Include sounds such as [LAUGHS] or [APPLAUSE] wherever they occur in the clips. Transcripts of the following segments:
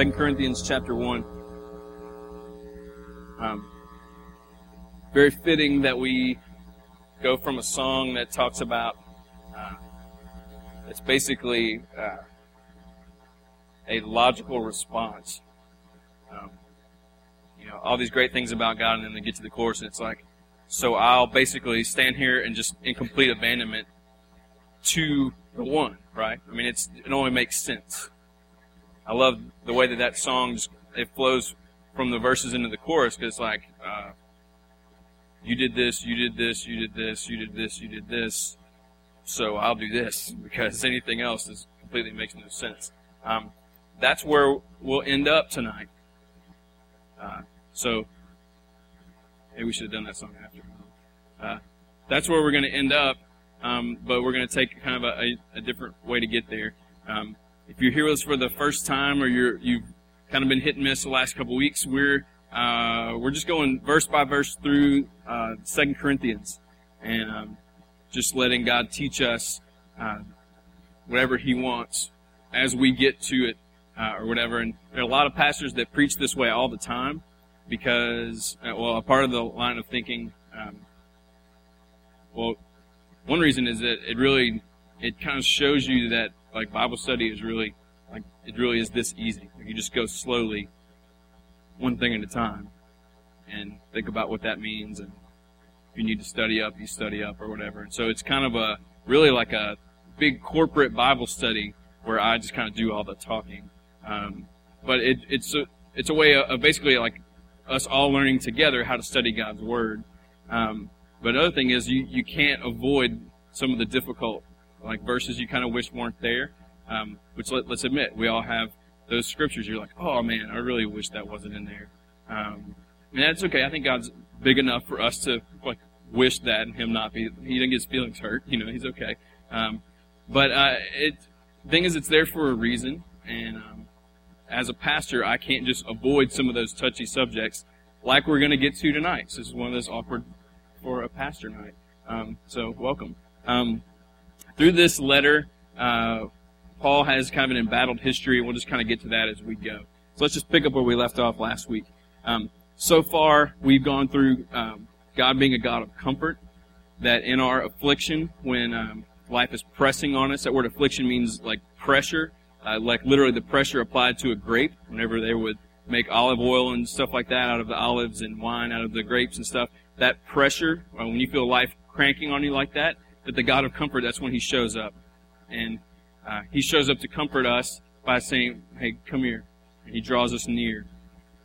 Second Corinthians chapter 1. Um, very fitting that we go from a song that talks about, uh, it's basically uh, a logical response. Um, you know, all these great things about God, and then they get to the chorus, and it's like, so I'll basically stand here and just in complete abandonment to the one, right? I mean, it's it only makes sense. I love the way that that song it flows from the verses into the chorus because it's like uh, you did this, you did this, you did this, you did this, you did this, so I'll do this because anything else is completely makes no sense. Um, that's where we'll end up tonight. Uh, so maybe we should have done that song after. Uh, that's where we're going to end up, um, but we're going to take kind of a, a, a, different way to get there. Um, if you're here with us for the first time or you're, you've kind of been hit and miss the last couple weeks, we're, uh, we're just going verse by verse through uh, Second Corinthians and um, just letting God teach us uh, whatever He wants as we get to it uh, or whatever. And there are a lot of pastors that preach this way all the time because, uh, well, a part of the line of thinking, um, well, one reason is that it really it kind of shows you that like Bible study is really like it really is this easy. You just go slowly, one thing at a time, and think about what that means. And you need to study up, you study up or whatever. And so it's kind of a really like a big corporate Bible study where I just kind of do all the talking. Um, but it, it's a it's a way of basically like us all learning together how to study God's Word. Um, but another thing is you, you can't avoid some of the difficult like verses you kind of wish weren't there. Um, which let, us admit, we all have those scriptures. You're like, oh man, I really wish that wasn't in there. Um, and that's okay. I think God's big enough for us to like wish that and Him not be. He didn't get his feelings hurt. You know, He's okay. Um, but uh, it thing is, it's there for a reason. And um, as a pastor, I can't just avoid some of those touchy subjects, like we're going to get to tonight. So this is one of those awkward for a pastor night. Um, so welcome. Um, through this letter, uh, Paul has kind of an embattled history, and we'll just kind of get to that as we go. So let's just pick up where we left off last week. Um, so far, we've gone through um, God being a God of comfort, that in our affliction, when um, life is pressing on us, that word affliction means like pressure, uh, like literally the pressure applied to a grape, whenever they would make olive oil and stuff like that out of the olives and wine out of the grapes and stuff. That pressure, uh, when you feel life cranking on you like that, that the God of comfort, that's when He shows up. And uh, He shows up to comfort us by saying, hey, come here. And He draws us near.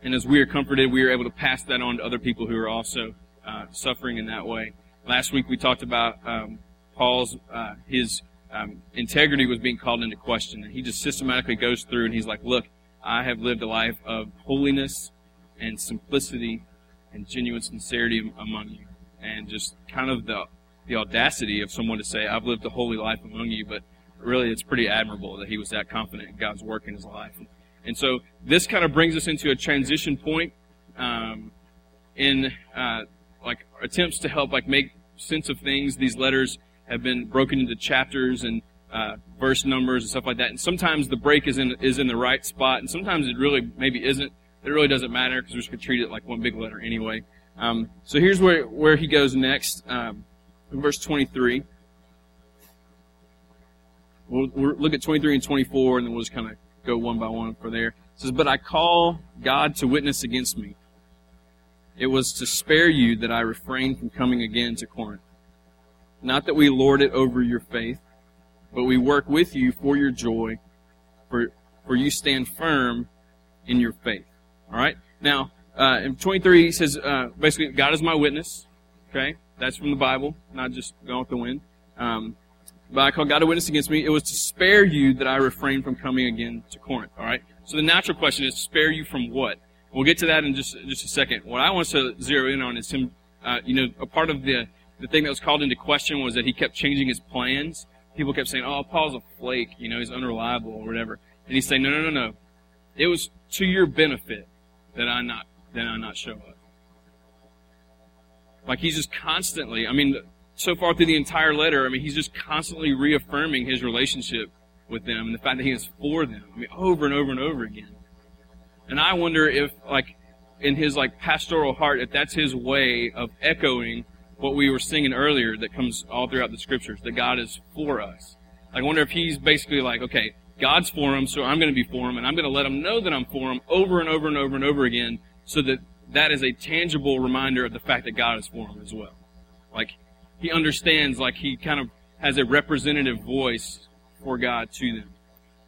And as we are comforted, we are able to pass that on to other people who are also uh, suffering in that way. Last week we talked about um, Paul's, uh, his um, integrity was being called into question. And he just systematically goes through and he's like, look, I have lived a life of holiness and simplicity and genuine sincerity among you. And just kind of the the audacity of someone to say, I've lived a holy life among you, but really it's pretty admirable that he was that confident in God's work in his life. And so this kind of brings us into a transition point um, in uh, like attempts to help like make sense of things. These letters have been broken into chapters and uh, verse numbers and stuff like that. And sometimes the break is in is in the right spot, and sometimes it really maybe isn't. It really doesn't matter because we're just going to treat it like one big letter anyway. Um, so here's where where he goes next. Um, in verse 23. We'll, we'll, look at 23 and 24, and then we'll just kind of go one by one for there. It says, But I call God to witness against me. It was to spare you that I refrained from coming again to Corinth. Not that we lord it over your faith, but we work with you for your joy, for, for you stand firm in your faith. All right? Now, uh, in 23, he says, uh, basically, God is my witness. Okay? That's from the Bible, not just going with the wind. Um, but I call God a witness against me. It was to spare you that I refrained from coming again to Corinth. All right. So the natural question is, spare you from what? We'll get to that in just just a second. What I want to zero in on is him. Uh, you know, a part of the the thing that was called into question was that he kept changing his plans people kept saying, "Oh, Paul's a flake. You know, he's unreliable or whatever." And he's saying, "No, no, no, no. It was to your benefit that I not that I not show up." Like he's just constantly. I mean, so far through the entire letter, I mean, he's just constantly reaffirming his relationship with them and the fact that he is for them. I mean, over and over and over again. And I wonder if, like, in his like pastoral heart, if that's his way of echoing what we were singing earlier that comes all throughout the scriptures, that God is for us. I wonder if he's basically like, okay, God's for him, so I'm going to be for him, and I'm going to let him know that I'm for him over and over and over and over again, so that that is a tangible reminder of the fact that God is for him as well. Like, he understands, like, he kind of has a representative voice for God to them.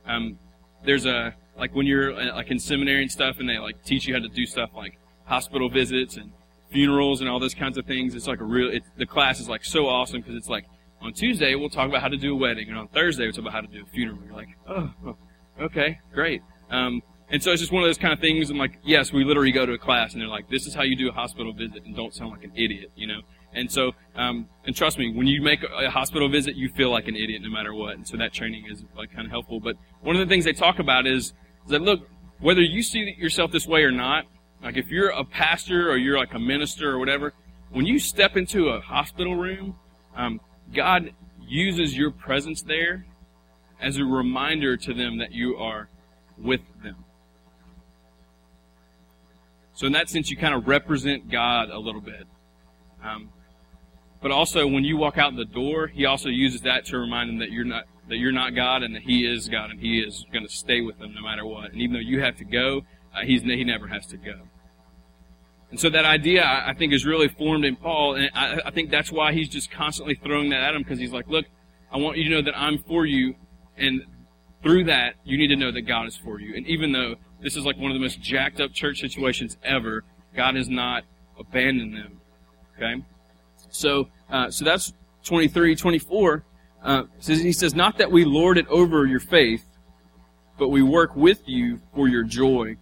Um, there's a, like, when you're, uh, like, in seminary and stuff, and they, like, teach you how to do stuff like hospital visits and funerals and all those kinds of things. It's like a real, it, the class is, like, so awesome because it's like, on Tuesday, we'll talk about how to do a wedding, and on Thursday, we'll talk about how to do a funeral. You're like, oh, okay, great. Um, and so it's just one of those kind of things. I'm like, yes, we literally go to a class, and they're like, this is how you do a hospital visit, and don't sound like an idiot, you know. And so, um, and trust me, when you make a hospital visit, you feel like an idiot no matter what. And so that training is like kind of helpful. But one of the things they talk about is, is that look, whether you see yourself this way or not, like if you're a pastor or you're like a minister or whatever, when you step into a hospital room, um, God uses your presence there as a reminder to them that you are with them. So in that sense, you kind of represent God a little bit. Um, but also, when you walk out the door, He also uses that to remind them that you're not that you're not God and that He is God and He is going to stay with them no matter what. And even though you have to go, uh, He's He never has to go. And so that idea, I think, is really formed in Paul, and I, I think that's why he's just constantly throwing that at him because he's like, look, I want you to know that I'm for you, and through that, you need to know that God is for you. And even though this is like one of the most jacked up church situations ever, God has not abandoned them. Okay? So, uh, so that's 23, 24. Uh, he says, not that we lord it over your faith, but we work with you for your joy,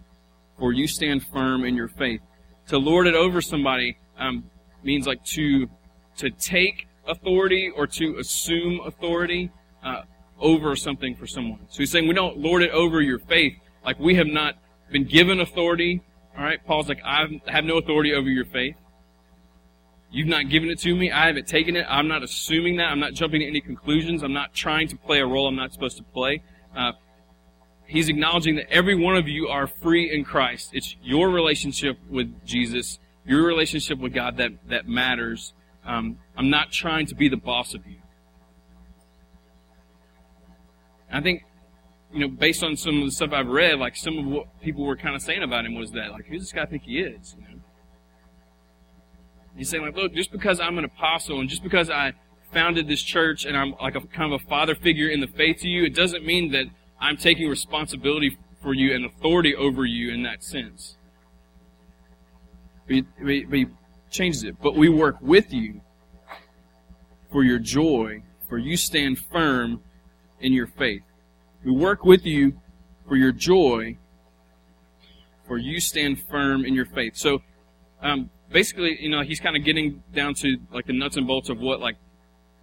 for you stand firm in your faith to lord it over somebody um, means like to to take authority or to assume authority uh, over something for someone. So he's saying we don't lord it over your faith. Like we have not been given authority. All right, Paul's like I have no authority over your faith. You've not given it to me. I haven't taken it. I'm not assuming that. I'm not jumping to any conclusions. I'm not trying to play a role I'm not supposed to play. Uh, he's acknowledging that every one of you are free in Christ. It's your relationship with Jesus, your relationship with God that, that matters. Um, I'm not trying to be the boss of you. I think, you know, based on some of the stuff I've read, like some of what people were kind of saying about him was that, like, who's this guy think he is? You know? He's saying, like, look, just because I'm an apostle and just because I founded this church and I'm like a kind of a father figure in the faith to you, it doesn't mean that I'm taking responsibility for you and authority over you in that sense. But he, but he changes it. But we work with you for your joy, for you stand firm in your faith. We work with you for your joy, for you stand firm in your faith. So, um, basically, you know, he's kind of getting down to like the nuts and bolts of what, like,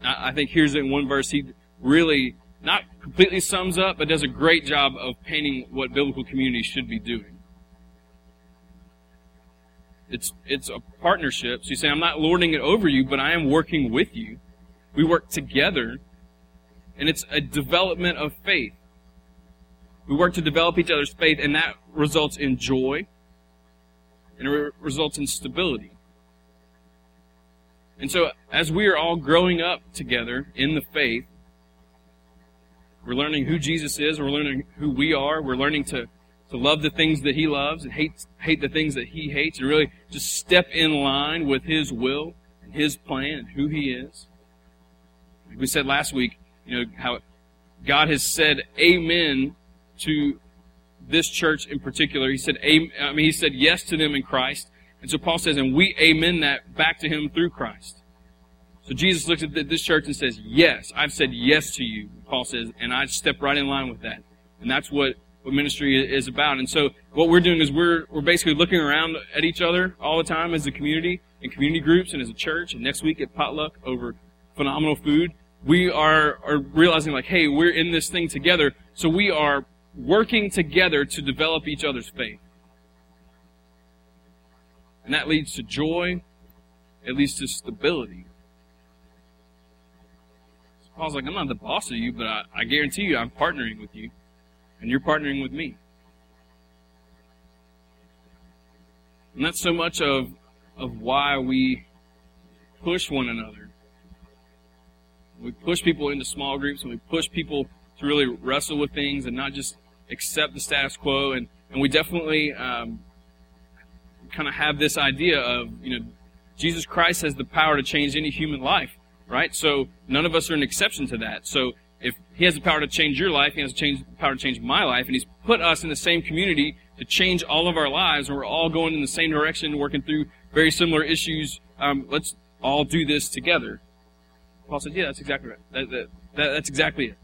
I, I think here's in one verse he really not completely sums up, but does a great job of painting what biblical community should be doing. It's, it's a partnership. So you say, I'm not lording it over you, but I am working with you. We work together, and it's a development of faith. We work to develop each other's faith, and that results in joy, and it results in stability. And so, as we are all growing up together in the faith, we're learning who Jesus is. We're learning who we are. We're learning to, to love the things that He loves and hate, hate the things that He hates and really just step in line with His will and His plan and who He is. Like we said last week, you know, how God has said amen to this church in particular. He said, I mean, He said yes to them in Christ. And so Paul says, and we amen that back to Him through Christ. So Jesus looks at this church and says, Yes, I've said yes to you, Paul says, and I step right in line with that. And that's what, what ministry is about. And so what we're doing is we're, we're basically looking around at each other all the time as a community, in community groups and as a church, and next week at potluck over phenomenal food. we are, are realizing like, hey, we're in this thing together, so we are working together to develop each other's faith. And that leads to joy, it leads to stability. So Paul's like, I'm not the boss of you, but I, I guarantee you I'm partnering with you, and you're partnering with me. And that's so much of, of why we push one another. We push people into small groups and we push people to really wrestle with things and not just accept the status quo. And, and we definitely um, kind of have this idea of, you know, Jesus Christ has the power to change any human life, right? So none of us are an exception to that. So if he has the power to change your life, he has the power to change my life, and he's put us in the same community to change all of our lives, and we're all going in the same direction, working through very similar issues. Um, let's all do this together. Paul said, "Yeah, that's exactly right. That, that, that, that's exactly it.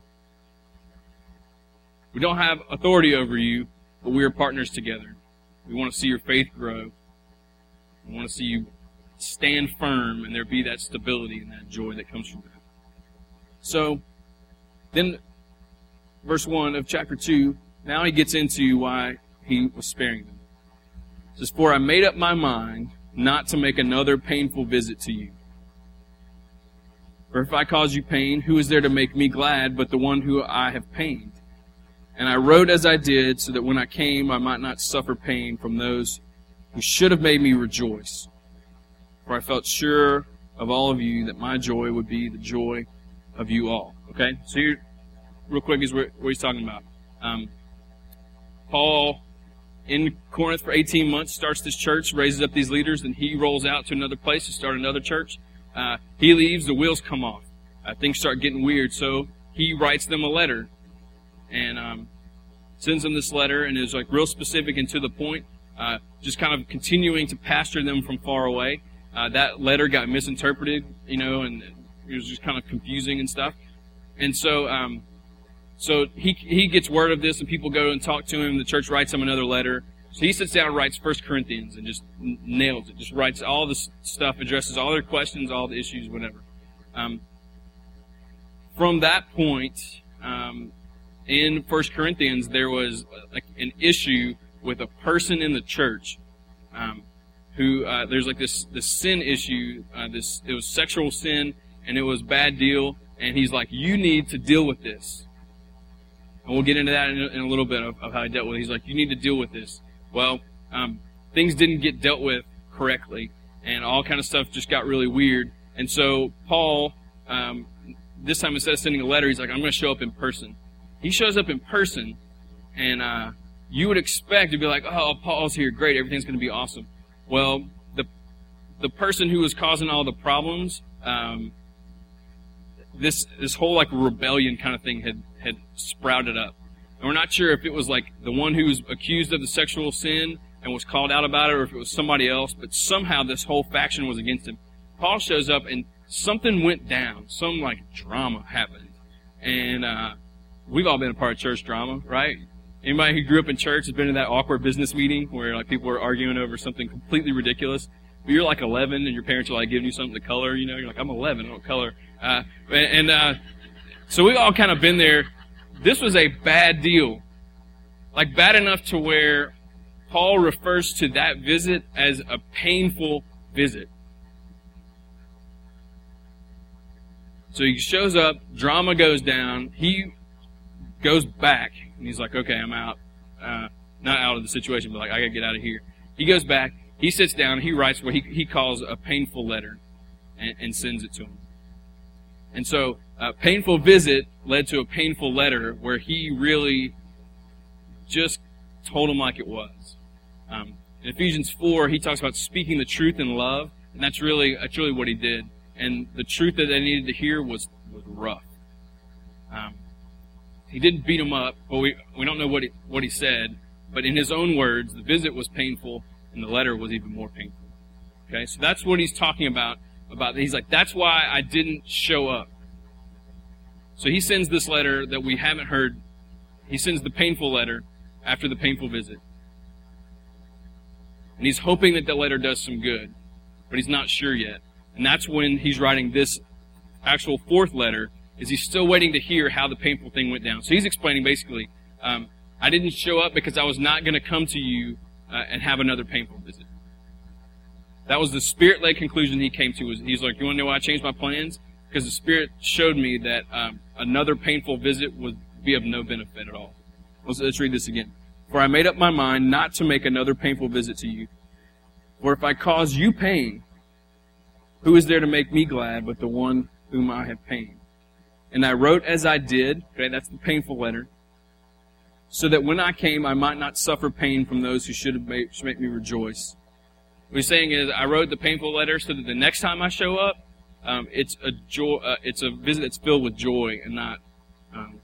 We don't have authority over you, but we are partners together. We want to see your faith grow. We want to see you stand firm, and there be that stability and that joy that comes from that." So, then, verse one of chapter two. Now he gets into why he was sparing them. It says, For I made up my mind not to make another painful visit to you. For if I cause you pain, who is there to make me glad but the one who I have pained? And I wrote as I did, so that when I came I might not suffer pain from those who should have made me rejoice. For I felt sure of all of you that my joy would be the joy of you all. Okay? So here, real quick, is what, he's talking about. Um, Paul in Corinth for 18 months, starts this church, raises up these leaders, and he rolls out to another place to start another church. Uh, he leaves, the wheels come off. Uh, things start getting weird, so he writes them a letter and um, sends them this letter and is like real specific and to the point, uh, just kind of continuing to pastor them from far away. Uh, that letter got misinterpreted, you know, and it was just kind of confusing and stuff. And so um, so he, he gets word of this, and people go and talk to him. The church writes him another letter. So he sits down and writes First Corinthians and just nails it. Just writes all this stuff, addresses all their questions, all the issues, whatever. Um, from that point, um, in First Corinthians, there was like an issue with a person in the church um, who uh, there's like this this sin issue. Uh, this it was sexual sin and it was bad deal. And he's like, you need to deal with this. And we'll get into that in a, in a little bit of, of, how he dealt with it. He's like, you need to deal with this. Well, um, things didn't get dealt with correctly, and all kind of stuff just got really weird. And so Paul, um, this time instead of sending a letter, he's like, I'm going to show up in person. He shows up in person, and uh, you would expect to be like, oh, Paul's here, great, everything's going to be awesome. Well, the the person who was causing all the problems, um, this this whole like rebellion kind of thing had had sprouted up. And we're not sure if it was like the one who was accused of the sexual sin and was called out about it or if it was somebody else, but somehow this whole faction was against him. Paul shows up and something went down. Some like drama happened. And uh, we've all been a part of church drama, right? Anybody who grew up in church has been in that awkward business meeting where like people are arguing over something completely ridiculous. But you're like 11 and your parents are like giving you something to color, you know, you're like, I'm 11, I don't color. Uh, and, uh, so we've all kind of been there. This was a bad deal. Like bad enough to where Paul refers to that visit as a painful visit. So he shows up, drama goes down, he goes back, and he's like, okay, I'm out. Uh, not out of the situation, but like, I gotta get out of here. He goes back, he sits down, he writes what he, he calls a painful letter and, and sends it to him. And so, a painful visit led to a painful letter where he really just told him like it was. Um, in Ephesians 4, he talks about speaking the truth in love, and that's really, that's really what he did. And the truth that they needed to hear was, was rough. Um, he didn't beat him up, but we, we don't know what he, what he said. But in his own words, the visit was painful, and the letter was even more painful. Okay, so that's what he's talking about about he's like that's why I didn't show up. So he sends this letter that we haven't heard. He sends the painful letter after the painful visit. And he's hoping that the letter does some good, but he's not sure yet. And that's when he's writing this actual fourth letter is he's still waiting to hear how the painful thing went down. So he's explaining basically, um, I didn't show up because I was not going to come to you uh, and have another painful visit. That was the spirit-led conclusion he came to. Was he's like, you want to know why I changed my plans? Because the spirit showed me that um, another painful visit would be of no benefit at all. Let's, let's read this again. For I made up my mind not to make another painful visit to you. For if I cause you pain, who is there to make me glad but the one whom I have pained? And I wrote as I did, okay, that's the painful letter, so that when I came I might not suffer pain from those who should, made, should make me rejoice. What he's saying is, I wrote the painful letter so that the next time I show up, um, it's a joy, uh, it's a visit that's filled with joy and not um,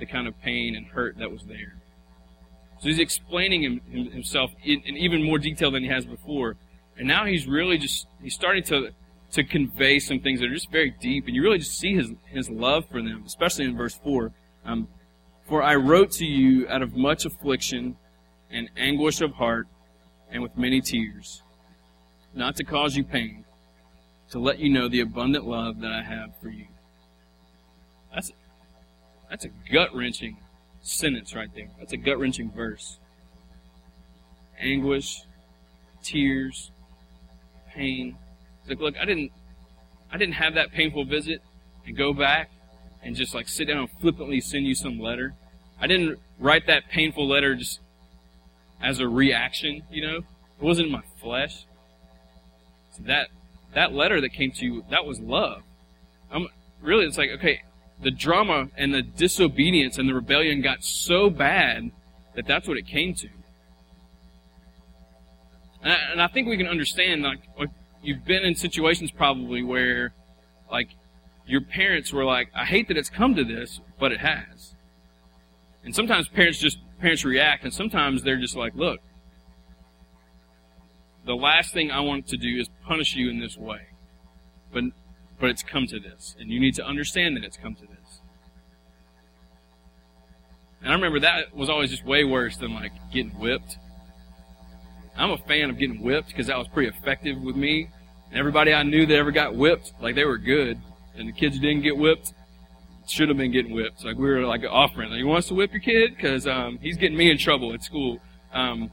the kind of pain and hurt that was there. So he's explaining him, himself in, in even more detail than he has before. And now he's really just, he's starting to, to convey some things that are just very deep. And you really just see his, his love for them, especially in verse 4. Um, for I wrote to you out of much affliction and anguish of heart and with many tears, not to cause you pain, to let you know the abundant love that I have for you. That's, that's a gut wrenching sentence right there. That's a gut wrenching verse. Anguish, tears, pain. Like, look, I didn't, I didn't have that painful visit and go back and just like sit down and flippantly send you some letter. I didn't write that painful letter just as a reaction, you know. It wasn't in my flesh. So that that letter that came to you, that was love. I'm really it's like, okay, the drama and the disobedience and the rebellion got so bad that that's what it came to. And I think we can understand, like, you've been in situations probably where, like, your parents were like, I hate that it's come to this, but it has. And sometimes parents just, parents react, and sometimes they're just like, look, the last thing I want to do is punish you in this way. But, but it's come to this. And you need to understand that it's come to this. And I remember that was always just way worse than like getting whipped. I'm a fan of getting whipped because that was pretty effective with me. And everybody I knew that ever got whipped, like they were good. And the kids who didn't get whipped should have been getting whipped. Like we were like offering, like, you want us to whip your kid? Because um, he's getting me in trouble at school. Um,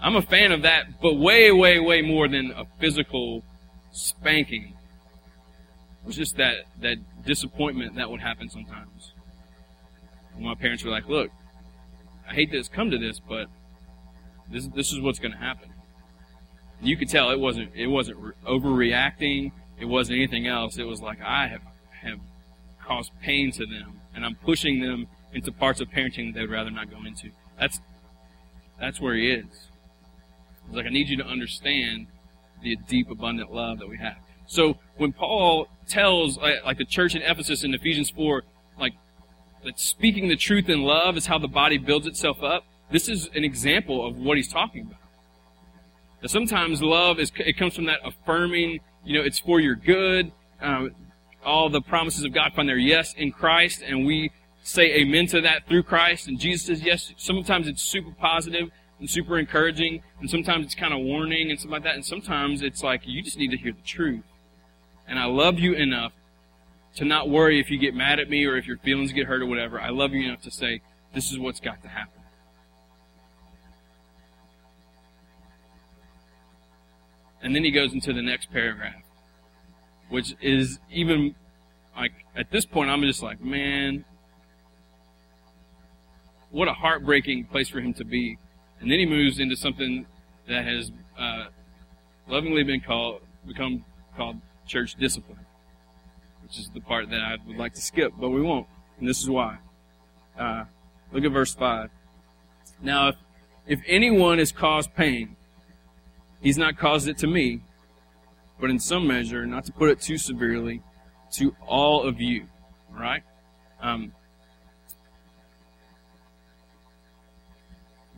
I'm a fan of that, but way, way, way more than a physical spanking. It was just that that disappointment that would happen sometimes And my parents were like, "Look, I hate that it's come to this, but this this is what's going to happen." You could tell it wasn't it wasn't re- overreacting. It wasn't anything else. It was like I have have caused pain to them, and I'm pushing them into parts of parenting that they'd rather not go into. That's that's where he is. It's like I need you to understand the deep, abundant love that we have. So when Paul tells uh, like the church in Ephesus in Ephesians four, like that speaking the truth in love is how the body builds itself up. This is an example of what he's talking about. That sometimes love is it comes from that affirming, you know, it's for your good. Um, all the promises of God find their yes in Christ, and we say amen to that through Christ. And Jesus says yes. Sometimes it's super positive and super encouraging, and sometimes it's kind of warning and stuff like that. And sometimes it's like you just need to hear the truth. And I love you enough to not worry if you get mad at me or if your feelings get hurt or whatever. I love you enough to say, this is what's got to happen. And then he goes into the next paragraph, which is even like at this point, I'm just like, man, what a heartbreaking place for him to be. And then he moves into something that has uh, lovingly been called become called church discipline which is the part that I would like to skip, but we won't. And this is why. Uh, look at verse 5. Now, if, if anyone has caused pain, he's not caused it to me, but in some measure, not to put it too severely, to all of you. Right? Um,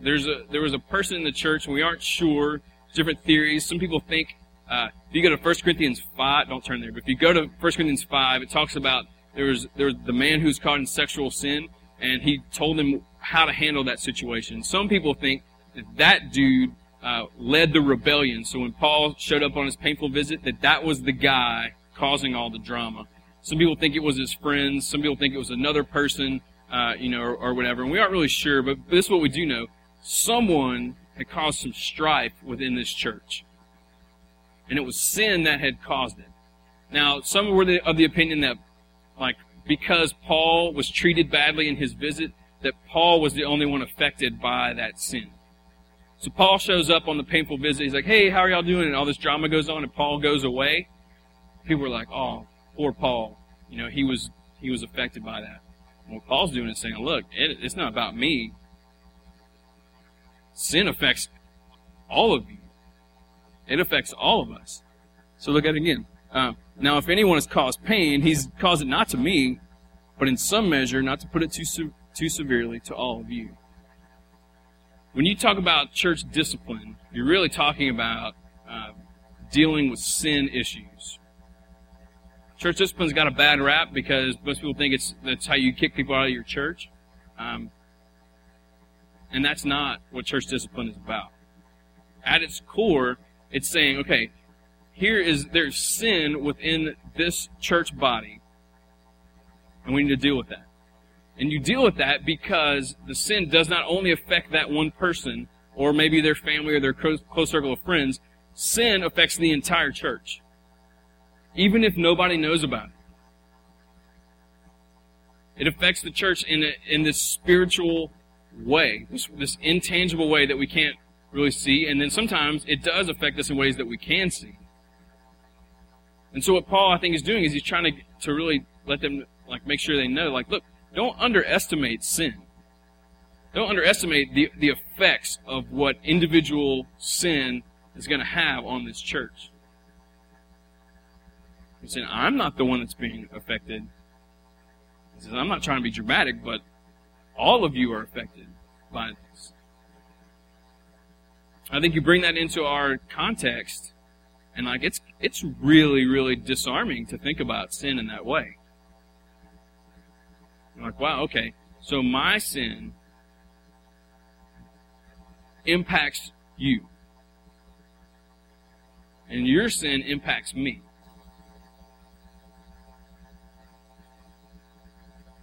there's a there was a person in the church, and we aren't sure. Different theories. Some people think uh, if you go to 1 Corinthians 5, don't turn there, but if you go to 1 Corinthians 5, it talks about there was, there was the man who's caught in sexual sin, and he told him how to handle that situation. Some people think that that dude uh, led the rebellion. So when Paul showed up on his painful visit, that that was the guy causing all the drama. Some people think it was his friends. Some people think it was another person, uh, you know, or, or whatever. And we aren't really sure, but this is what we do know. Someone had caused some strife within this church. And it was sin that had caused it. Now, some were the, of the opinion that, like, because Paul was treated badly in his visit, that Paul was the only one affected by that sin. So Paul shows up on the painful visit. He's like, hey, how are y'all doing? And all this drama goes on and Paul goes away. People are like, oh, poor Paul. You know, he was, he was affected by that. And what Paul's doing is saying, look, it, it's not about me. Sin affects all of you. It affects all of us. So look at it again. Uh, now, if anyone has caused pain, he's caused it not to me, but in some measure, not to put it too, too severely, to all of you. When you talk about church discipline, you're really talking about uh, dealing with sin issues. Church discipline's got a bad rap because most people think it's that's how you kick people out of your church, um, and that's not what church discipline is about. At its core, it's saying, okay, here is there's sin within this church body, and we need to deal with that. And you deal with that because the sin does not only affect that one person, or maybe their family or their close, circle of friends, sin affects the entire church. Even if nobody knows about it. It affects the church in, a, in this spiritual way, this, this intangible way that we can't really see, and then sometimes it does affect us in ways that we can see. And so what Paul, I think, is doing is he's trying to, to really let them, like, make sure they know, like, look, don't underestimate sin. Don't underestimate the, the effects of what individual sin is going to have on this church. He's saying, I'm not the one that's being affected. He says, I'm not trying to be dramatic, but all of you are affected by this. I think you bring that into our context, and like it's it's really, really disarming to think about sin in that way. Like, wow, okay. So my sin impacts you. And your sin impacts me.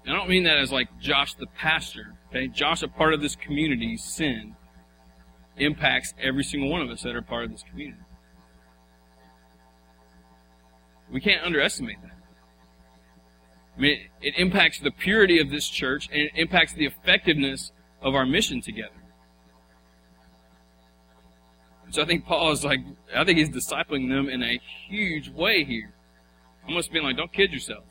I don't mean that as like Josh the pastor. Okay, Josh, a part of this community, sin impacts every single one of us that are part of this community. We can't underestimate that. I mean, it, it impacts the purity of this church and it impacts the effectiveness of our mission together. So I think Paul is like, I think he's discipling them in a huge way here. Almost being like, don't kid yourself.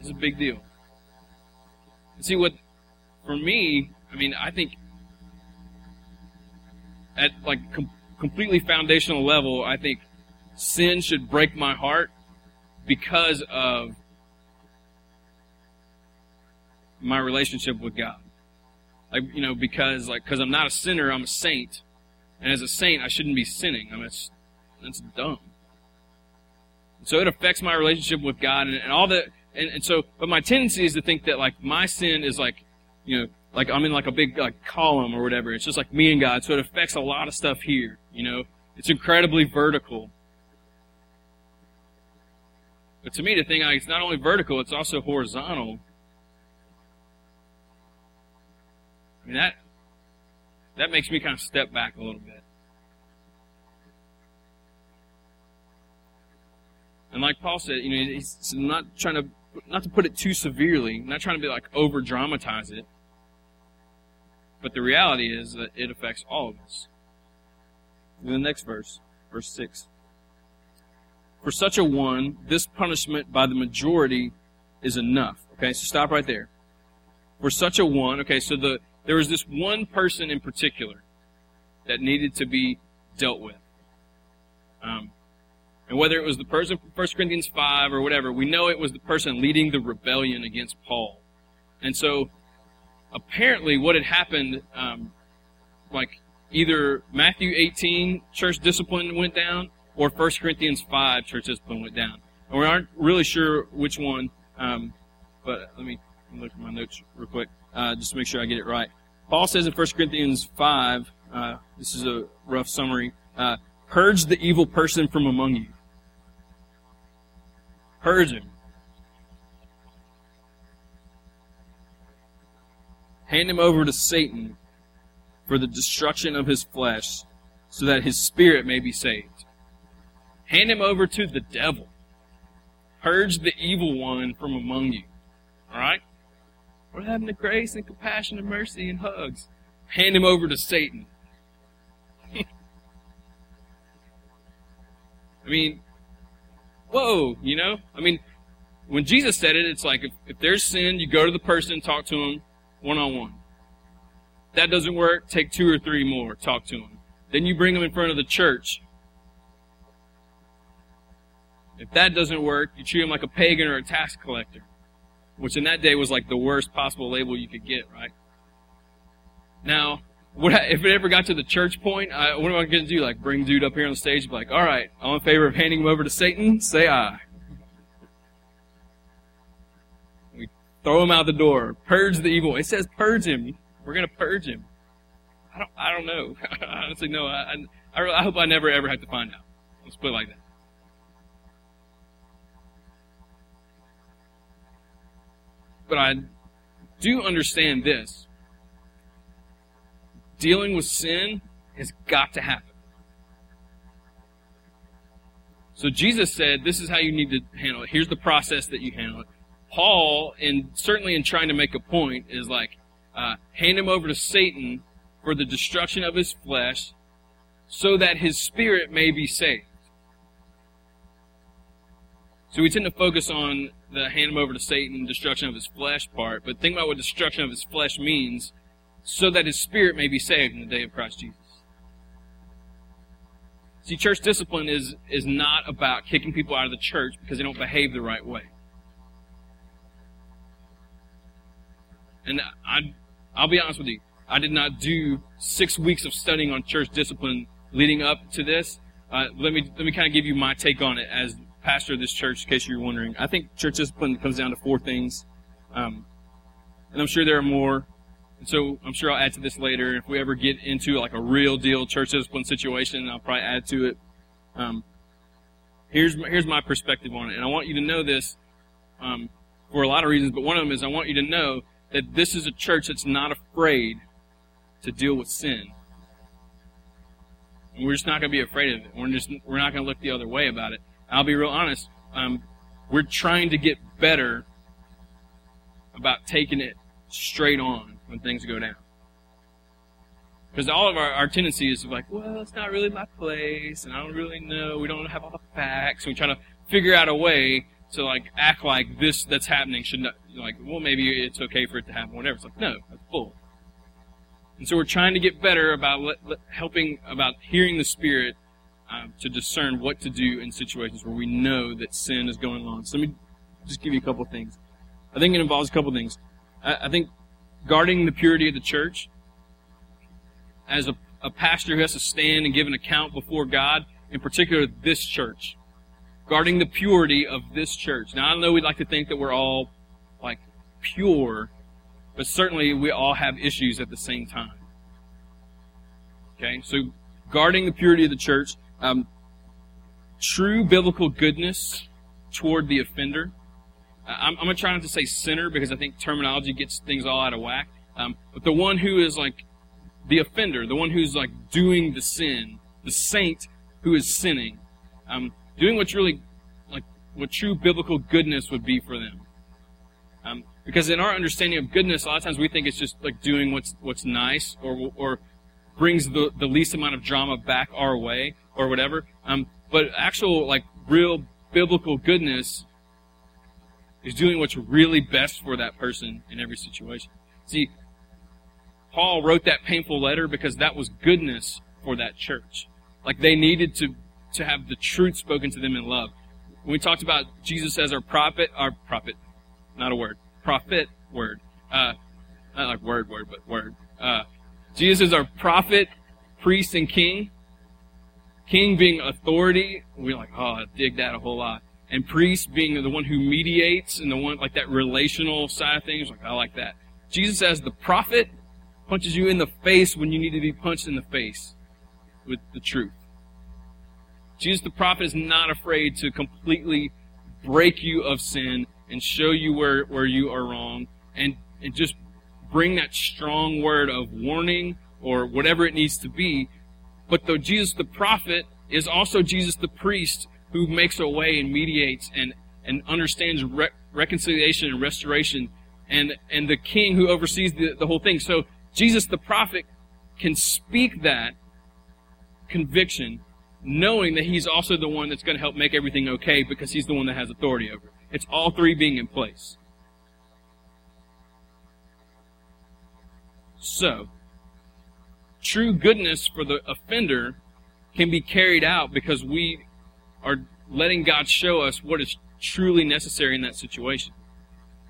It's a big deal. See what, for me, I mean, I think at like com- completely foundational level, I think sin should break my heart because of my relationship with God. Like, you know, because like, cause I'm not a sinner, I'm a saint. And as a saint, I shouldn't be sinning. I mean, it's, that's dumb. So it affects my relationship with God and, and all the, and, and so, but my tendency is to think that like my sin is like, you know, like I'm in like a big like column or whatever. It's just like me and God. So it affects a lot of stuff here. You know, it's incredibly vertical. But to me, the thing is not only vertical, it's also horizontal. I mean that that makes me kind of step back a little bit. And like Paul said, you know, he's not trying to not to put it too severely, not trying to be like over dramatize it. But the reality is that it affects all of us. In the next verse, verse 6. For such a one, this punishment by the majority is enough. Okay, so stop right there. For such a one, okay, so the there was this one person in particular that needed to be dealt with. Um, and whether it was the person from 1 Corinthians 5 or whatever, we know it was the person leading the rebellion against Paul. And so, apparently, what had happened, um, like either Matthew 18 church discipline went down, or 1 Corinthians 5 church discipline went down. And we aren't really sure which one, um, but let me look at my notes real quick, uh, just to make sure I get it right. Paul says in 1 Corinthians 5, uh, this is a rough summary, uh, purge the evil person from among you. Purge him. Hand him over to Satan for the destruction of his flesh, so that his spirit may be saved. Hand him over to the devil. Purge the evil one from among you. Alright? We're having the grace and compassion and mercy and hugs. Hand him over to Satan. [LAUGHS] I mean, whoa, you know? I mean, when Jesus said it, it's like if, if there's sin, you go to the person and talk to him one on one. That doesn't work, take two or three more, talk to him. Then you bring them in front of the church. If that doesn't work, you treat him like a pagan or a tax collector, which in that day was like the worst possible label you could get, right? Now, I, if it ever got to the church point, I, what am I going to do? Like bring dude up here on the stage like, all right, all in favor of handing him over to Satan? Say aye. We throw him out the door. Purge the evil. It says purge him. We're going to purge him. I don't, I don't know. [LAUGHS] Honestly, no. I, I, I hope I never ever have to find out. Let's put it like that. But I do understand this dealing with sin has got to happen. So Jesus said, this is how you need to handle it. Here's the process that you handle it. Paul, and certainly in trying to make a point, is like, uh, hand him over to Satan for the destruction of his flesh so that his spirit may be saved. So we tend to focus on the hand him over to Satan, destruction of his flesh part, but think about what destruction of his flesh means so that his spirit may be saved in the day of Christ Jesus. See, church discipline is, is not about kicking people out of the church because they don't behave the right way. And I, I'll be honest with you, I did not do six weeks of studying on church discipline leading up to this. Uh, let me let me kind of give you my take on it as pastor of this church, in case you're wondering. I think church discipline comes down to four things, um, and I'm sure there are more. And so I'm sure I'll add to this later. If we ever get into like a real deal church discipline situation, I'll probably add to it. Um, here's here's my perspective on it, and I want you to know this um, for a lot of reasons. But one of them is I want you to know that this is a church that's not afraid to deal with sin. And we're just not going to be afraid of it. We're just we're not going to look the other way about it. I'll be real honest. Um, we're trying to get better about taking it straight on when things go down. Because all of our, our tendency is like, well, it's not really my place, and I don't really know. We don't have all the facts. We try to figure out a way to like act like this that's happening should not like. Well, maybe it's okay for it to happen. Whatever. It's like no, that's bull. And so we're trying to get better about let, helping about hearing the Spirit um, to discern what to do in situations where we know that sin is going on. So let me just give you a couple things. I think it involves a couple things. I, I think guarding the purity of the church, as a, a pastor who has to stand and give an account before God, in particular this church, guarding the purity of this church. Now, I know we'd like to think that we're all like pure, but certainly we all have issues at the same time. Okay, so guarding the purity of the church, um, true biblical goodness toward the offender. I'm, I'm going to try not to say sinner because I think terminology gets things all out of whack. Um, but the one who is like the offender, the one who's like doing the sin, the saint who is sinning, um, doing what's really like what true biblical goodness would be for them. Um, because in our understanding of goodness, a lot of times we think it's just like doing what's what's nice or or brings the, the least amount of drama back our way or whatever. Um, but actual like real biblical goodness is doing what's really best for that person in every situation. See, Paul wrote that painful letter because that was goodness for that church. Like they needed to, to have the truth spoken to them in love. When we talked about Jesus as our prophet, our prophet, not a word, prophet word, uh, not like word word, but word. Uh, Jesus is our prophet, priest, and king. King being authority, we're like, oh, I dig that a whole lot and priest being the one who mediates and the one like that relational side of things. Like I like that. Jesus as the prophet punches you in the face when you need to be punched in the face with the truth. Jesus the prophet is not afraid to completely break you of sin and show you where, where you are wrong and, and just bring that strong word of warning or whatever it needs to be. But though Jesus the prophet is also Jesus the priest who makes a way and mediates and, and understands re- reconciliation and restoration and, and the king who oversees the, the whole thing. So Jesus the prophet can speak that conviction knowing that he's also the one that's going to help make everything okay because he's the one that has authority over it. It's all three being in place. So, true goodness for the offender can be carried out because we are letting God show us what is truly necessary in that situation.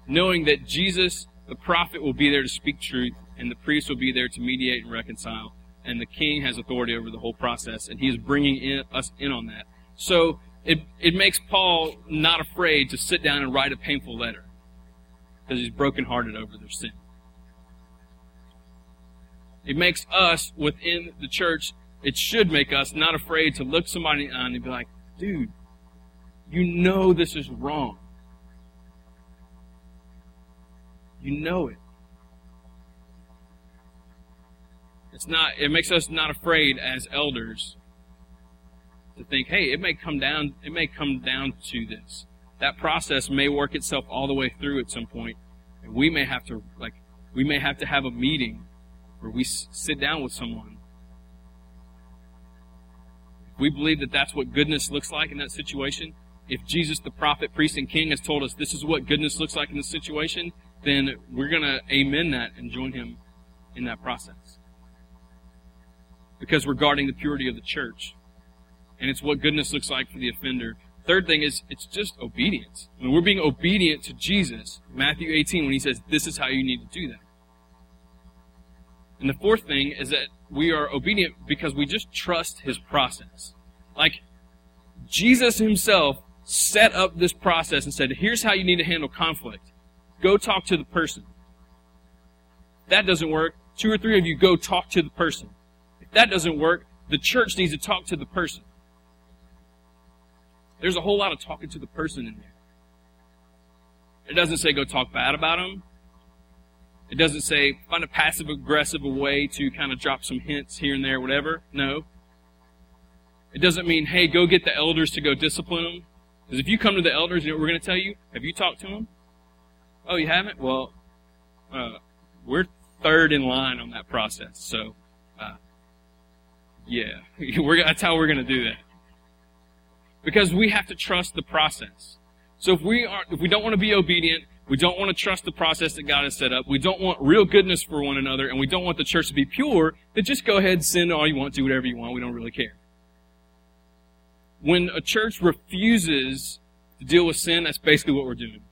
Knowing that Jesus, the prophet, will be there to speak truth, and the priest will be there to mediate and reconcile, and the king has authority over the whole process, and he is bringing in, us in on that. So it, it makes Paul not afraid to sit down and write a painful letter because he's brokenhearted over their sin. It makes us within the church, it should make us not afraid to look somebody on and be like, dude, you know this is wrong. You know it. It's not, it makes us not afraid as elders to think, hey, it may come down, it may come down to this. That process may work itself all the way through at some point, and we may have to, like, we may have to have a meeting where we sit down with someone. We believe that that's what goodness looks like in that situation, if Jesus, the prophet, priest, and king, has told us this is what goodness looks like in this situation, then we're going to amen that and join him in that process because we're guarding the purity of the church. And it's what goodness looks like for the offender. Third thing is, it's just obedience. When we're being obedient to Jesus, Matthew 18, when he says, this is how you need to do that. And the fourth thing is that we are obedient because we just trust his process. Like, Jesus himself set up this process and said, here's how you need to handle conflict. Go talk to the person. If that doesn't work. Two or three of you go talk to the person If that doesn't work, the church needs to talk to the person. There's a whole lot of talking to the person in there. It doesn't say go talk bad about them. It doesn't say find a passive aggressive way to kind of drop some hints here and there, whatever. No. It doesn't mean, hey, go get the elders to go discipline them. Because if you come to the elders, you know we're going to tell you? Have you talked to them? Oh, you haven't? Well, uh, we're third in line on that process. So uh, yeah, [LAUGHS] that's how we're going to do that. Because we have to trust the process. So if we are, if we don't want to be obedient, we don't want to trust the process that God has set up. We don't want real goodness for one another, and we don't want the church to be pure. Then just go ahead sin all you want, do whatever you want. We don't really care. When a church refuses to deal with sin, that's basically what we're doing.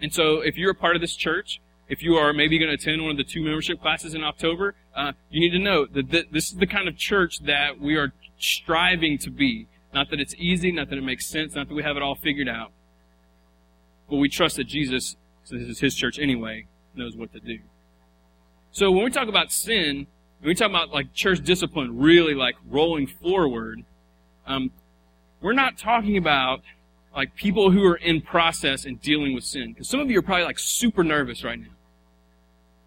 And so, if you're a part of this church if you are maybe going to attend one of the two membership classes in October, uh, you need to know that th- this is the kind of church that we are striving to be. Not that it's easy, not that it makes sense, not that we have it all figured out, but we trust that Jesus, since this is His church anyway, knows what to do. So when we talk about sin, when we talk about like church discipline, really like rolling forward, um, we're not talking about like people who are in process and dealing with sin. Because some of you are probably like super nervous right now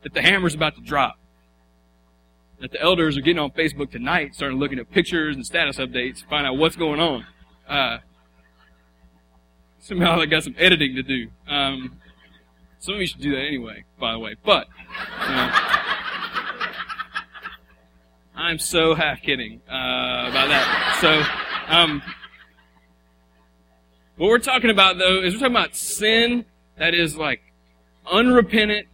that the hammer's about to drop. That the elders are getting on Facebook tonight, starting looking at pictures and status updates to find out what's going on. Uh, somehow I got some editing to do. Um, some of you should do that anyway, by the way. But, I'm so half kidding uh, about that. So, um, what we're talking about though is we're talking about sin that is like unrepentant,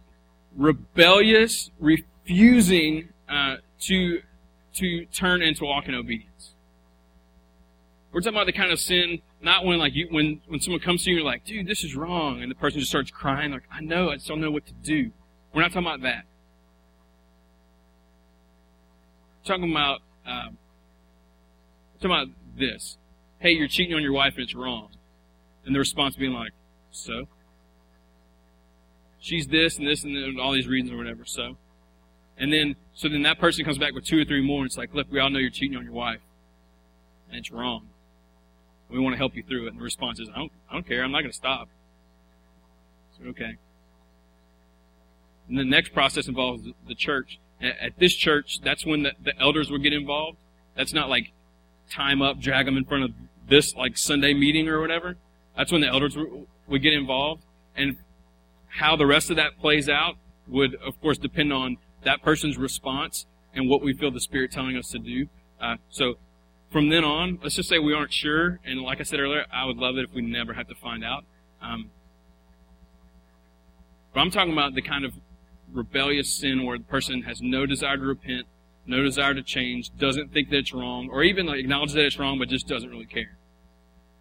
rebellious, refusing uh, to to turn and to walk in obedience. We're talking about the kind of sin, not when like you when when someone comes to you you're like, dude, this is wrong, and the person just starts crying like, I know, I just don't know what to do. We're not talking about that. We're talking about um, talking about this. Hey, you're cheating on your wife and it's wrong, and the response being like, so she's this and this and all these reasons or whatever. So, and then so then that person comes back with two or three more, and it's like, look, we all know you're cheating on your wife, and it's wrong. We want to help you through it. And the response is, I don't, I don't care. I'm not going to stop. So, okay. And the next process involves the church. At this church, that's when the, the elders would get involved. That's not like time up, drag them in front of this like Sunday meeting or whatever. That's when the elders would get involved. And how the rest of that plays out would, of course, depend on that person's response and what we feel the Spirit telling us to do. Uh, so from then on, let's just say we aren't sure. And like I said earlier, I would love it if we never have to find out. Um, but I'm talking about the kind of rebellious sin where the person has no desire to repent, no desire to change, doesn't think that it's wrong, or even like acknowledges that it's wrong, but just doesn't really care.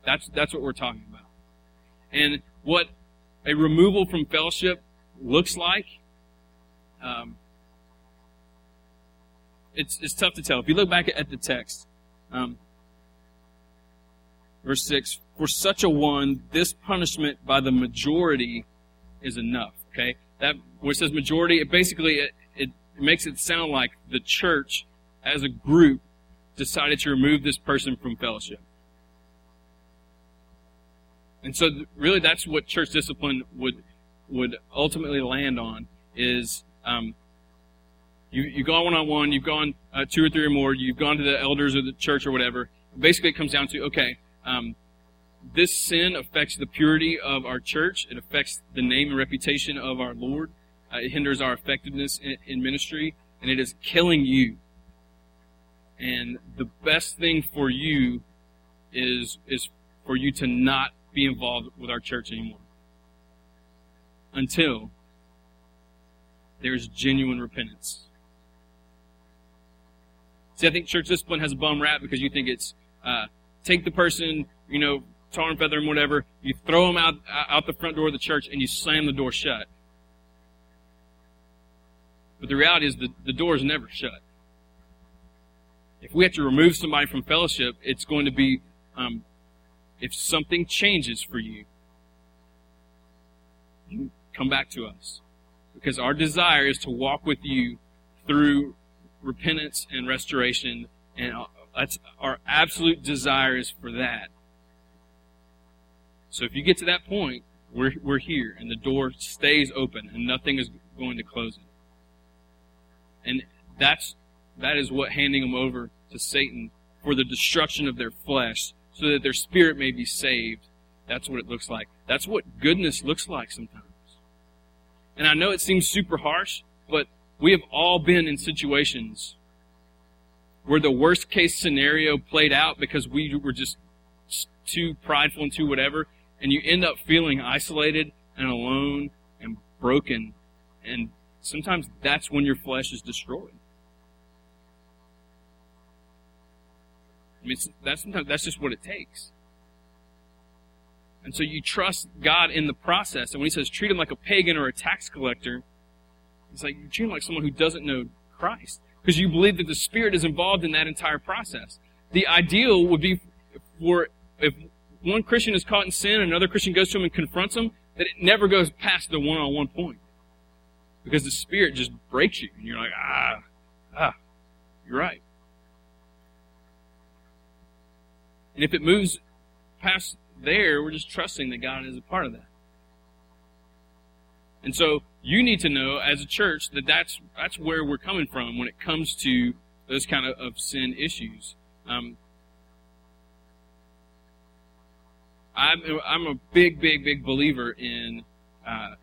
That's that's what we're talking about. And what a removal from fellowship looks like, um, it's it's tough to tell. If you look back at the text, um, verse six, for such a one, this punishment by the majority is enough. Okay, that where it says majority, it basically it, it makes it sound like the church as a group decided to remove this person from fellowship. And so really that's what church discipline would would ultimately land on is um, you, you've gone one on one, you've gone uh, two or three or more, you've gone to the elders of the church or whatever. Basically, it comes down to okay, um, this sin affects the purity of our church. It affects the name and reputation of our Lord. Uh, it hinders our effectiveness in, in ministry, and it is killing you. And the best thing for you is is for you to not be involved with our church anymore until there's genuine repentance. See, I think church discipline has a bum rap because you think it's uh, take the person, you know, tar and feather and whatever, you throw them out out the front door of the church and you slam the door shut. But the reality is the, the door is never shut. If we have to remove somebody from fellowship, it's going to be um, if something changes for you, you come back to us. Because our desire is to walk with you through repentance and restoration, and that's our absolute desire is for that. So if you get to that point, we're, we're here, and the door stays open, and nothing is going to close it. And that's that is what handing them over to Satan for the destruction of their flesh so that their spirit may be saved. That's what it looks like. That's what goodness looks like sometimes. And I know it seems super harsh, but we have all been in situations where the worst case scenario played out because we were just too prideful and too whatever, and you end up feeling isolated and alone and broken. And sometimes that's when your flesh is destroyed. I mean, that's sometimes that's just what it takes. And so you trust God in the process. And when he says treat him like a pagan or a tax collector, it's like you treat him like someone who doesn't know Christ. Because you believe that the Spirit is involved in that entire process. The ideal would be for if one Christian is caught in sin and another Christian goes to him and confronts him, that it never goes past the one-on-one point. Because the Spirit just breaks you. And you're like, ah, ah, you're right. And if it moves past there, we're just trusting that God is a part of that. And so you need to know as a church that that's, that's where we're coming from when it comes to those kind of, of sin issues. Um, I'm, I'm a big, big, big believer in uh,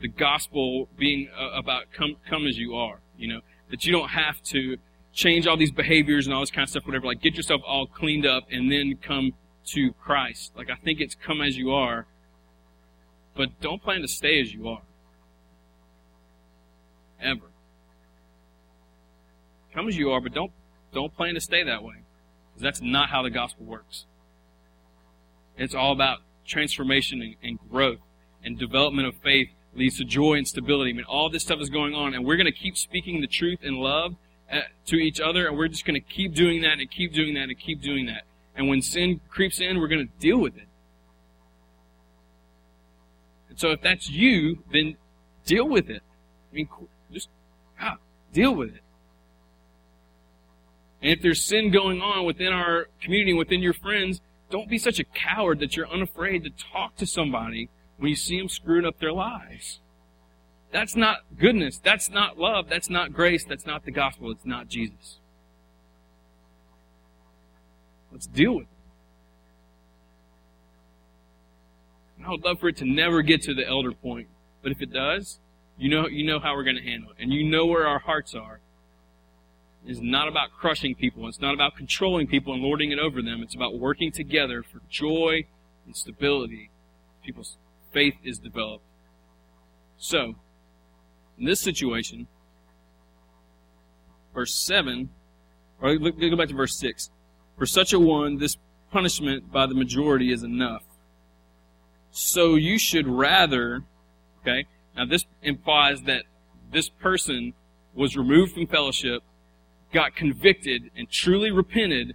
the gospel being uh, about come, come as you are. You know, that you don't have to change all these behaviors and all this kind of stuff, whatever. Like, get yourself all cleaned up and then come to Christ. Like, I think it's come as you are, but don't plan to stay as you are. Ever. Come as you are, but don't, don't plan to stay that way. Because that's not how the gospel works. It's all about transformation and, and growth and development of faith leads to joy and stability. I mean, all this stuff is going on, and we're going to keep speaking the truth in love uh, to each other, and we're just going to keep doing that and keep doing that and keep doing that. And when sin creeps in, we're going to deal with it. And so if that's you, then deal with it. I mean, just ah, deal with it. And if there's sin going on within our community, within your friends, don't be such a coward that you're unafraid to talk to somebody when you see them screwing up their lives. That's not goodness. That's not love. That's not grace. That's not the gospel. It's not Jesus. Let's deal with it. And I would love for it to never get to the elder point. But if it does, you know, you know how we're going to handle it. And you know where our hearts are. It's not about crushing people. It's not about controlling people and lording it over them. It's about working together for joy and stability. People's faith is developed. So, in this situation, verse 7, or go back to verse 6. For such a one, this punishment by the majority is enough. So you should rather, okay, now this implies that this person was removed from fellowship, got convicted, and truly repented,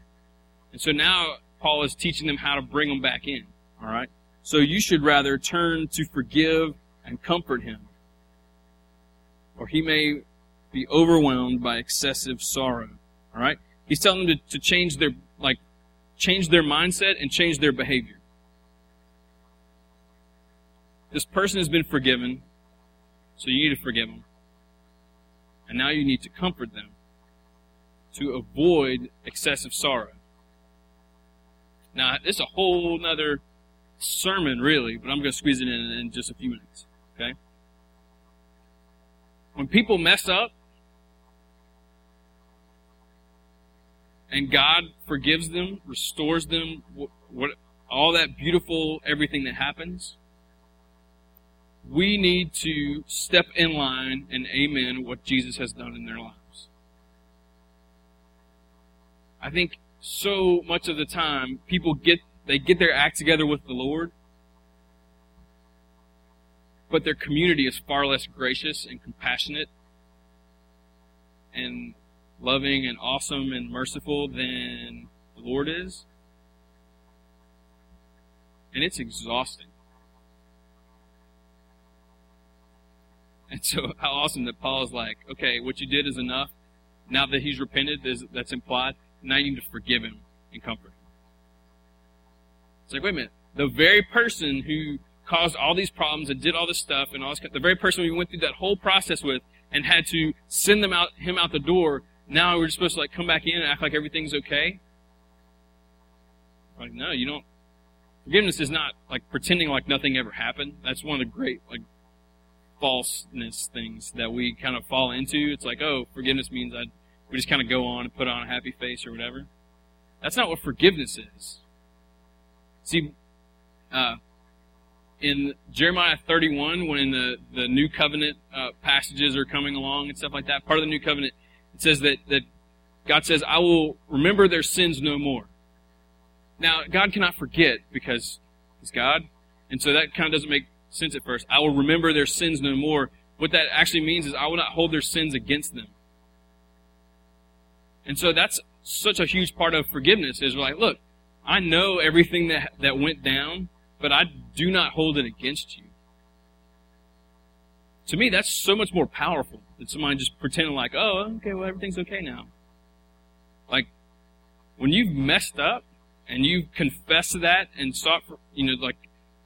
and so now Paul is teaching them how to bring them back in, alright? So you should rather turn to forgive and comfort him, or he may be overwhelmed by excessive sorrow, alright? He's telling them to, to change their, like, change their mindset and change their behavior. This person has been forgiven, so you need to forgive them. And now you need to comfort them to avoid excessive sorrow. Now, it's a whole other sermon, really, but I'm going to squeeze it in in just a few minutes. Okay? When people mess up, and God forgives them, restores them, what, what all that beautiful everything that happens, we need to step in line and amen what Jesus has done in their lives. I think so much of the time people get they get their act together with the Lord, but their community is far less gracious and compassionate and loving and awesome and merciful than the Lord is. And it's exhausting. And so, how awesome that Paul is like, okay, what you did is enough. Now that he's repented, that's implied. Now you need to forgive him and comfort him. It's like, wait a minute. The very person who caused all these problems and did all this stuff and all this, the very person we went through that whole process with and had to send them out, him out the door, now we're supposed to like come back in and act like everything's okay? Like, no, you don't. Forgiveness is not like pretending like nothing ever happened. That's one of the great like falseness things that we kind of fall into. It's like, oh, forgiveness means I we just kind of go on and put on a happy face or whatever. That's not what forgiveness is. See, uh, in Jeremiah 31, when the, the new covenant uh, passages are coming along and stuff like that, part of the new covenant, it says that, that God says, I will remember their sins no more. Now, God cannot forget because He's God, and so that kind of doesn't make sense at first. I will remember their sins no more. What that actually means is I will not hold their sins against them. And so that's such a huge part of forgiveness is like, look, I know everything that, that went down, but I do not hold it against you. To me, that's so much more powerful than somebody just pretending like, oh, okay, well, everything's okay now. Like, when you've messed up and you've confessed that and sought for, you know, like,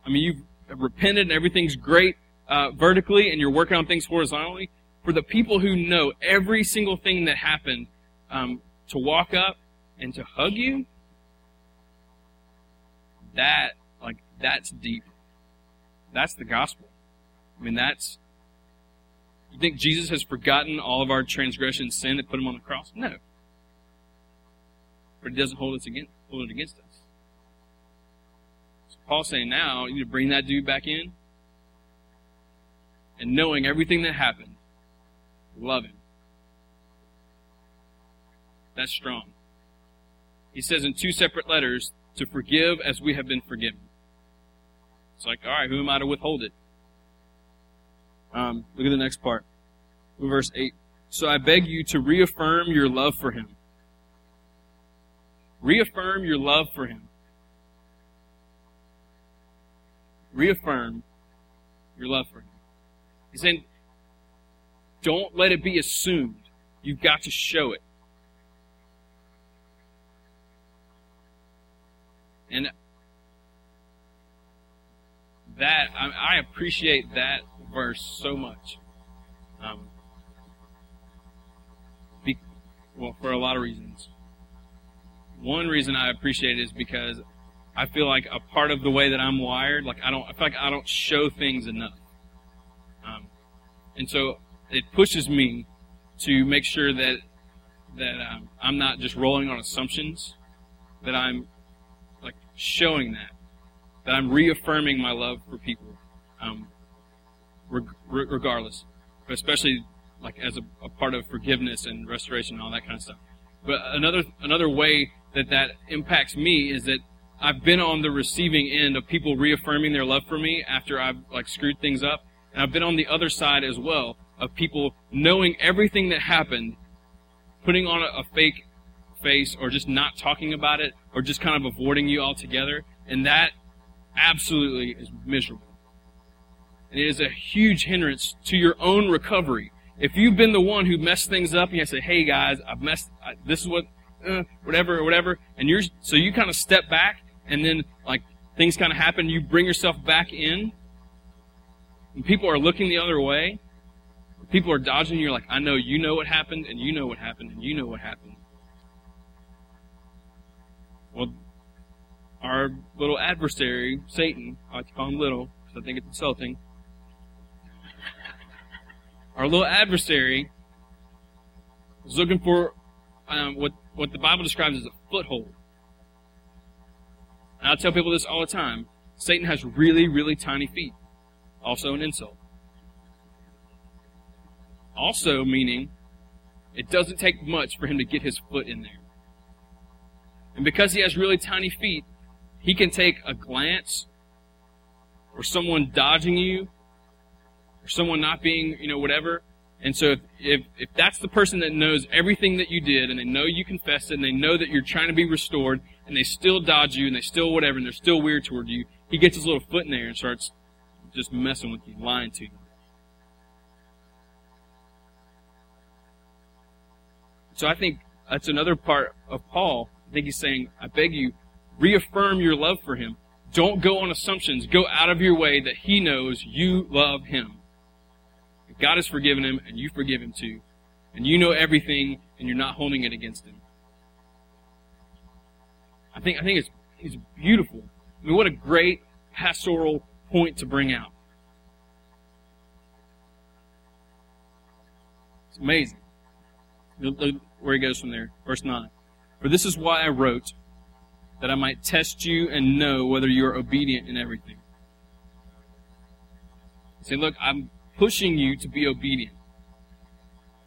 I mean, you've repented and everything's great uh, vertically and you're working on things horizontally, for the people who know every single thing that happened um, to walk up and to hug you, that, like, that's deep. That's the gospel. I mean, that's. You think Jesus has forgotten all of our transgression sin that put him on the cross? No. But he doesn't hold, us against, hold it against us. Paul's saying now, you need to bring that dude back in. And knowing everything that happened, love him. That's strong. He says in two separate letters to forgive as we have been forgiven. It's like, all right, who am I to withhold it? Um, look at the next part. Verse 8. So I beg you to reaffirm your love for him. Reaffirm your love for him. reaffirm your love for Him. He's saying, don't let it be assumed. You've got to show it. And that, I, I appreciate that verse so much. Um, be, well, for a lot of reasons. One reason I appreciate it is because I feel like a part of the way that I'm wired, like I don't, I feel like I don't show things enough. Um, and so it pushes me to make sure that that um, I'm not just rolling on assumptions, that I'm like showing that, that I'm reaffirming my love for people, um, reg- regardless, but especially like as a, a part of forgiveness and restoration and all that kind of stuff. But another another way that that impacts me is that I've been on the receiving end of people reaffirming their love for me after I've like screwed things up, and I've been on the other side as well of people knowing everything that happened, putting on a, a fake face or just not talking about it or just kind of avoiding you altogether, and that absolutely is miserable. And it is a huge hindrance to your own recovery. If you've been the one who messed things up and you say, "Hey guys, I've messed. I, this is what, uh, whatever, whatever," and you're so you kind of step back and then like things kind of happen, you bring yourself back in, and people are looking the other way, people are dodging, you're like, I know you know what happened, and you know what happened, and you know what happened. Well, our little adversary, Satan, I like to call him little, because I think it's insulting. Our little adversary was looking for um, what, what the Bible describes as a foothold. And I tell people this all the time. Satan has really, really tiny feet. Also an insult. Also meaning it doesn't take much for him to get his foot in there. And because he has really tiny feet, he can take a glance or someone dodging you or someone not being, you know, whatever. And so if, if, if that's the person that knows everything that you did and they know you confessed it and they know that you're trying to be restored and they still dodge you and they still whatever and they're still weird toward you, he gets his little foot in there and starts just messing with you, lying to you. So I think that's another part of Paul. I think he's saying, I beg you, reaffirm your love for him. Don't go on assumptions. Go out of your way that he knows you love him. God has forgiven him and you forgive him too. And you know everything and you're not holding it against him. I think, I think it's, it's beautiful. I mean, what a great pastoral point to bring out. It's amazing. Look where he goes from there. Verse 9. For this is why I wrote, that I might test you and know whether you are obedient in everything. Say, look, I'm pushing you to be obedient.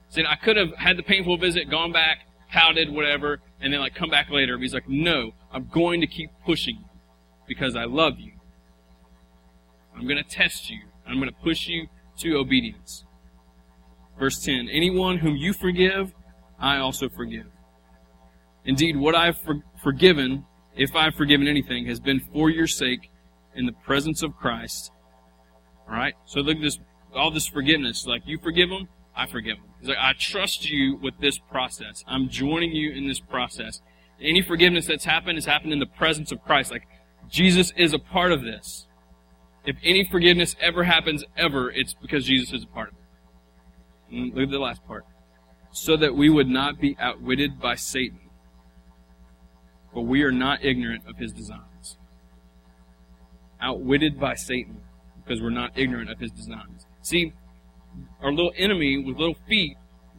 Said I could have had the painful visit, gone back, pouted, whatever, and then like come back later. But he's like, no, I'm going to keep pushing you because I love you. I'm going to test you. I'm going to push you to obedience. Verse 10 Anyone whom you forgive, I also forgive. Indeed, what I've for- forgiven, if I've forgiven anything, has been for your sake in the presence of Christ. All right? So look at this, all this forgiveness. Like, you forgive them, I forgive them. He's like, I trust you with this process. I'm joining you in this process. Any forgiveness that's happened has happened in the presence of Christ. Like, Jesus is a part of this. If any forgiveness ever happens, ever, it's because Jesus is a part of it. And look at the last part. So that we would not be outwitted by Satan. But we are not ignorant of his designs. Outwitted by Satan because we're not ignorant of his designs. See, our little enemy with little feet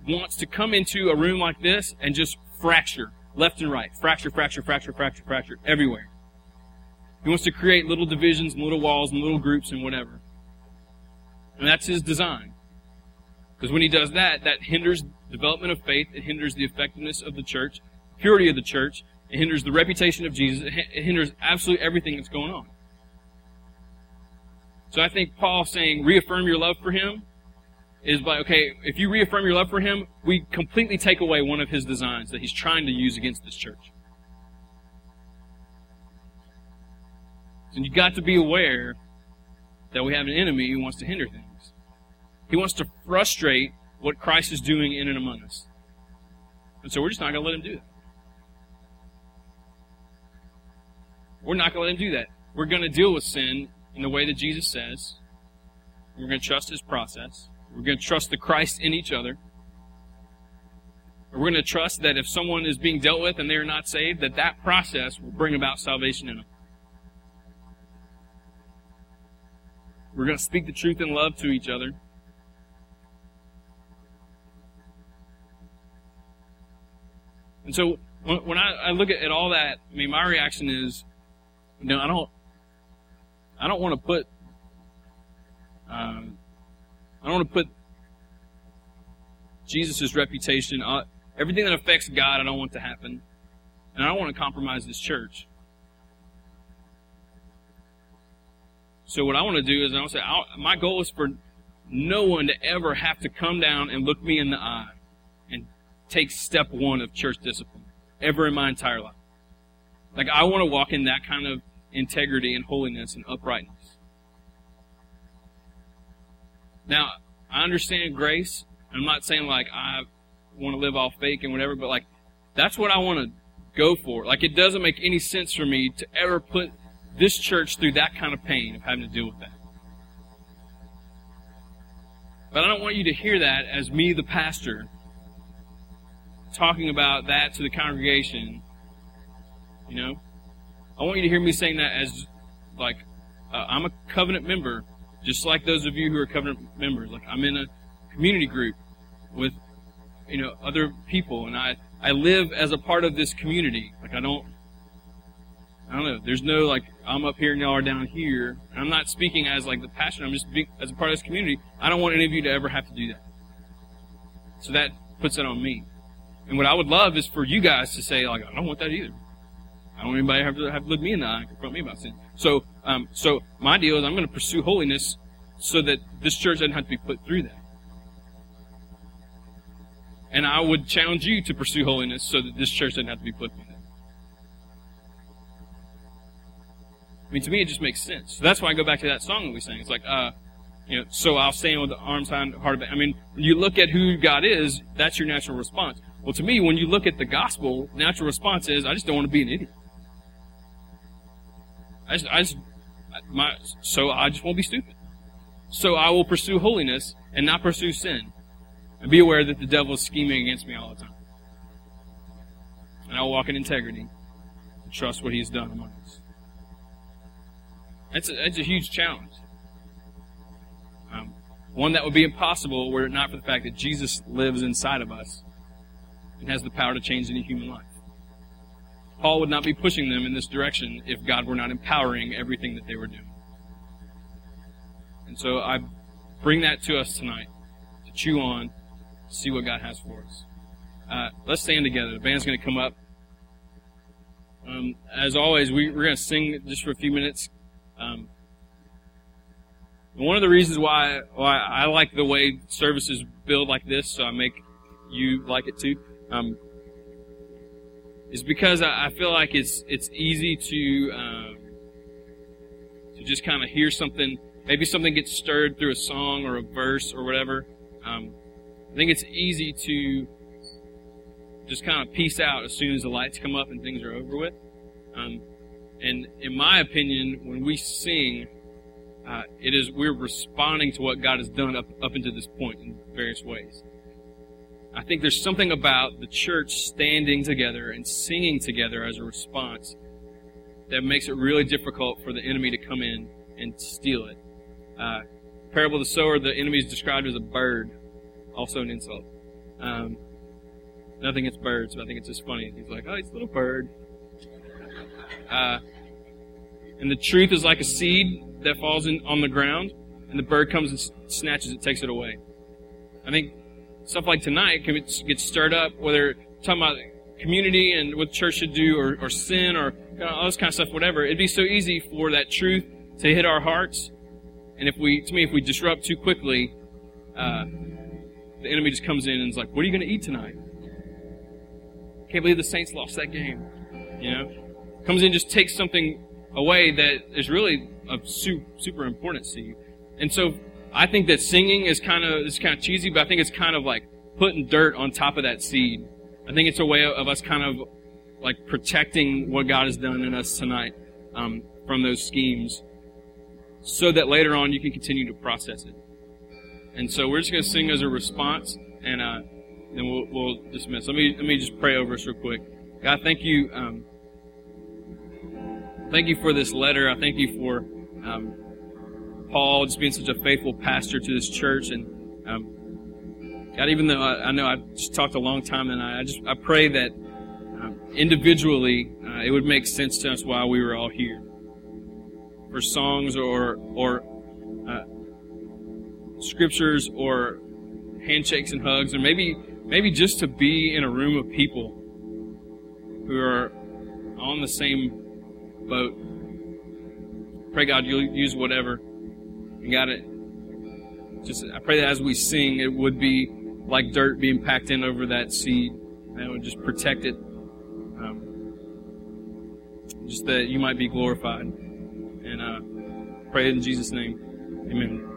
wants to come into a room like this and just fracture left and right. Fracture, fracture, fracture, fracture, fracture, everywhere. He wants to create little divisions and little walls and little groups and whatever. And that's his design. Because when he does that, that hinders development of faith, it hinders the effectiveness of the church, purity of the church, it hinders the reputation of Jesus, it hinders absolutely everything that's going on. So I think Paul saying, reaffirm your love for him, is by, okay, if you reaffirm your love for him, we completely take away one of his designs that he's trying to use against this church. And you've got to be aware that we have an enemy who wants to hinder things. He wants to frustrate what Christ is doing in and among us. And so we're just not going to let him do that. We're not going to let him do that. We're going to deal with sin in the way that Jesus says. We're going to trust his process. We're going to trust the Christ in each other. We're going to trust that if someone is being dealt with and they are not saved, that that process will bring about salvation in them. We're going to speak the truth in love to each other. And so when I, look at, at, all that, I mean, my reaction is, you know, I don't, I don't want to put, um, I don't want to put Jesus' reputation, uh, everything that affects God, I don't want to happen. And I don't want to compromise this church. So what I want to do is I want to say, I'll, my goal is for no one to ever have to come down and look me in the eye and take step one of church discipline ever in my entire life. Like I want to walk in that kind of integrity and holiness and uprightness. Now, I understand grace. I'm not saying like I want to live all fake and whatever, but like that's what I want to go for. Like it doesn't make any sense for me to ever put this church through that kind of pain of having to deal with that. But I don't want you to hear that as me, the pastor, talking about that to the congregation. You know? I want you to hear me saying that as, like, uh, I'm a covenant member, just like those of you who are covenant members. Like, I'm in a community group with, you know, other people, and I, I live as a part of this community. Like, I don't, I don't know. There's no like I'm up here and y'all are down here. And I'm not speaking as like the passion. I'm just being, as a part of this community. I don't want any of you to ever have to do that. So that puts it on me. And what I would love is for you guys to say like I don't want that either. I don't want anybody to have to have to look me in the eye and confront me about sin. So um, so my deal is I'm going to pursue holiness so that this church doesn't have to be put through that. And I would challenge you to pursue holiness so that this church doesn't have to be put through that. I mean, to me, it just makes sense. So that's why I go back to that song that we sang. It's like, uh, you know, so I'll stand with the arms high, heart I mean, when you look at who God is, that's your natural response. Well, to me, when you look at the gospel, natural response is, I just don't want to be an idiot. I just, I just, my, so I just won't be stupid. So I will pursue holiness and not pursue sin. And be aware that the devil is scheming against me all the time. And I will walk in integrity and trust what he's done among us. That's a, that's a huge challenge. Um, one that would be impossible were it not for the fact that Jesus lives inside of us and has the power to change any human life. Paul would not be pushing them in this direction if God were not empowering everything that they were doing. And so I bring that to us tonight to chew on, see what God has for us. Uh, let's stand together. The band's going to come up. Um, as always, we, we're going to sing just for a few minutes. Um, one of the reasons why why I like the way services build like this, so I make you like it too, um, is because I, feel like it's it's easy to um, to just kind of hear something. Maybe something gets stirred through a song or a verse or whatever. Um, I think it's easy to just kind of peace out as soon as the lights come up and things are over with. Um, and in my opinion, when we sing, uh, it is we're responding to what God has done up up until this point in various ways. I think there's something about the church standing together and singing together as a response that makes it really difficult for the enemy to come in and steal it. Uh, parable of the sower, the enemy is described as a bird, also an insult. Um, nothing against birds, but I think it's just funny. He's like, oh, he's a little bird. Uh, and the truth is like a seed that falls in, on the ground, and the bird comes and snatches it, takes it away. I think stuff like tonight can get stirred up, whether talking about community and what church should do, or, or sin, or all this kind of stuff, whatever. It'd be so easy for that truth to hit our hearts, and if we, to me, if we disrupt too quickly, uh, the enemy just comes in and is like, "What are you going to eat tonight?" Can't believe the Saints lost that game. You know, comes in just takes something away that is really of super, super importance to you. And so I think that singing is kind of is kind of cheesy, but I think it's kind of like putting dirt on top of that seed. I think it's a way of us kind of like protecting what God has done in us tonight. um, from those schemes so that later on you can continue to process it. And so we're just going to sing as a response, and uh, then we'll, we'll, dismiss. Let me let me just pray over us real quick. God, thank you, um, thank you for this letter. I thank you for um, Paul just being such a faithful pastor to this church, and um, God, even though I, I, know I just talked a long time, and I, I just I pray that um, individually uh, it would make sense to us why we were all here for songs or or uh, scriptures or handshakes and hugs, or maybe maybe just to be in a room of people who are on the same boat. Pray God you'll use whatever. And God, it just I pray that as we sing, it would be like dirt being packed in over that seed, and it would just protect it. Um, just that you might be glorified. And uh, pray in Jesus' name. Amen.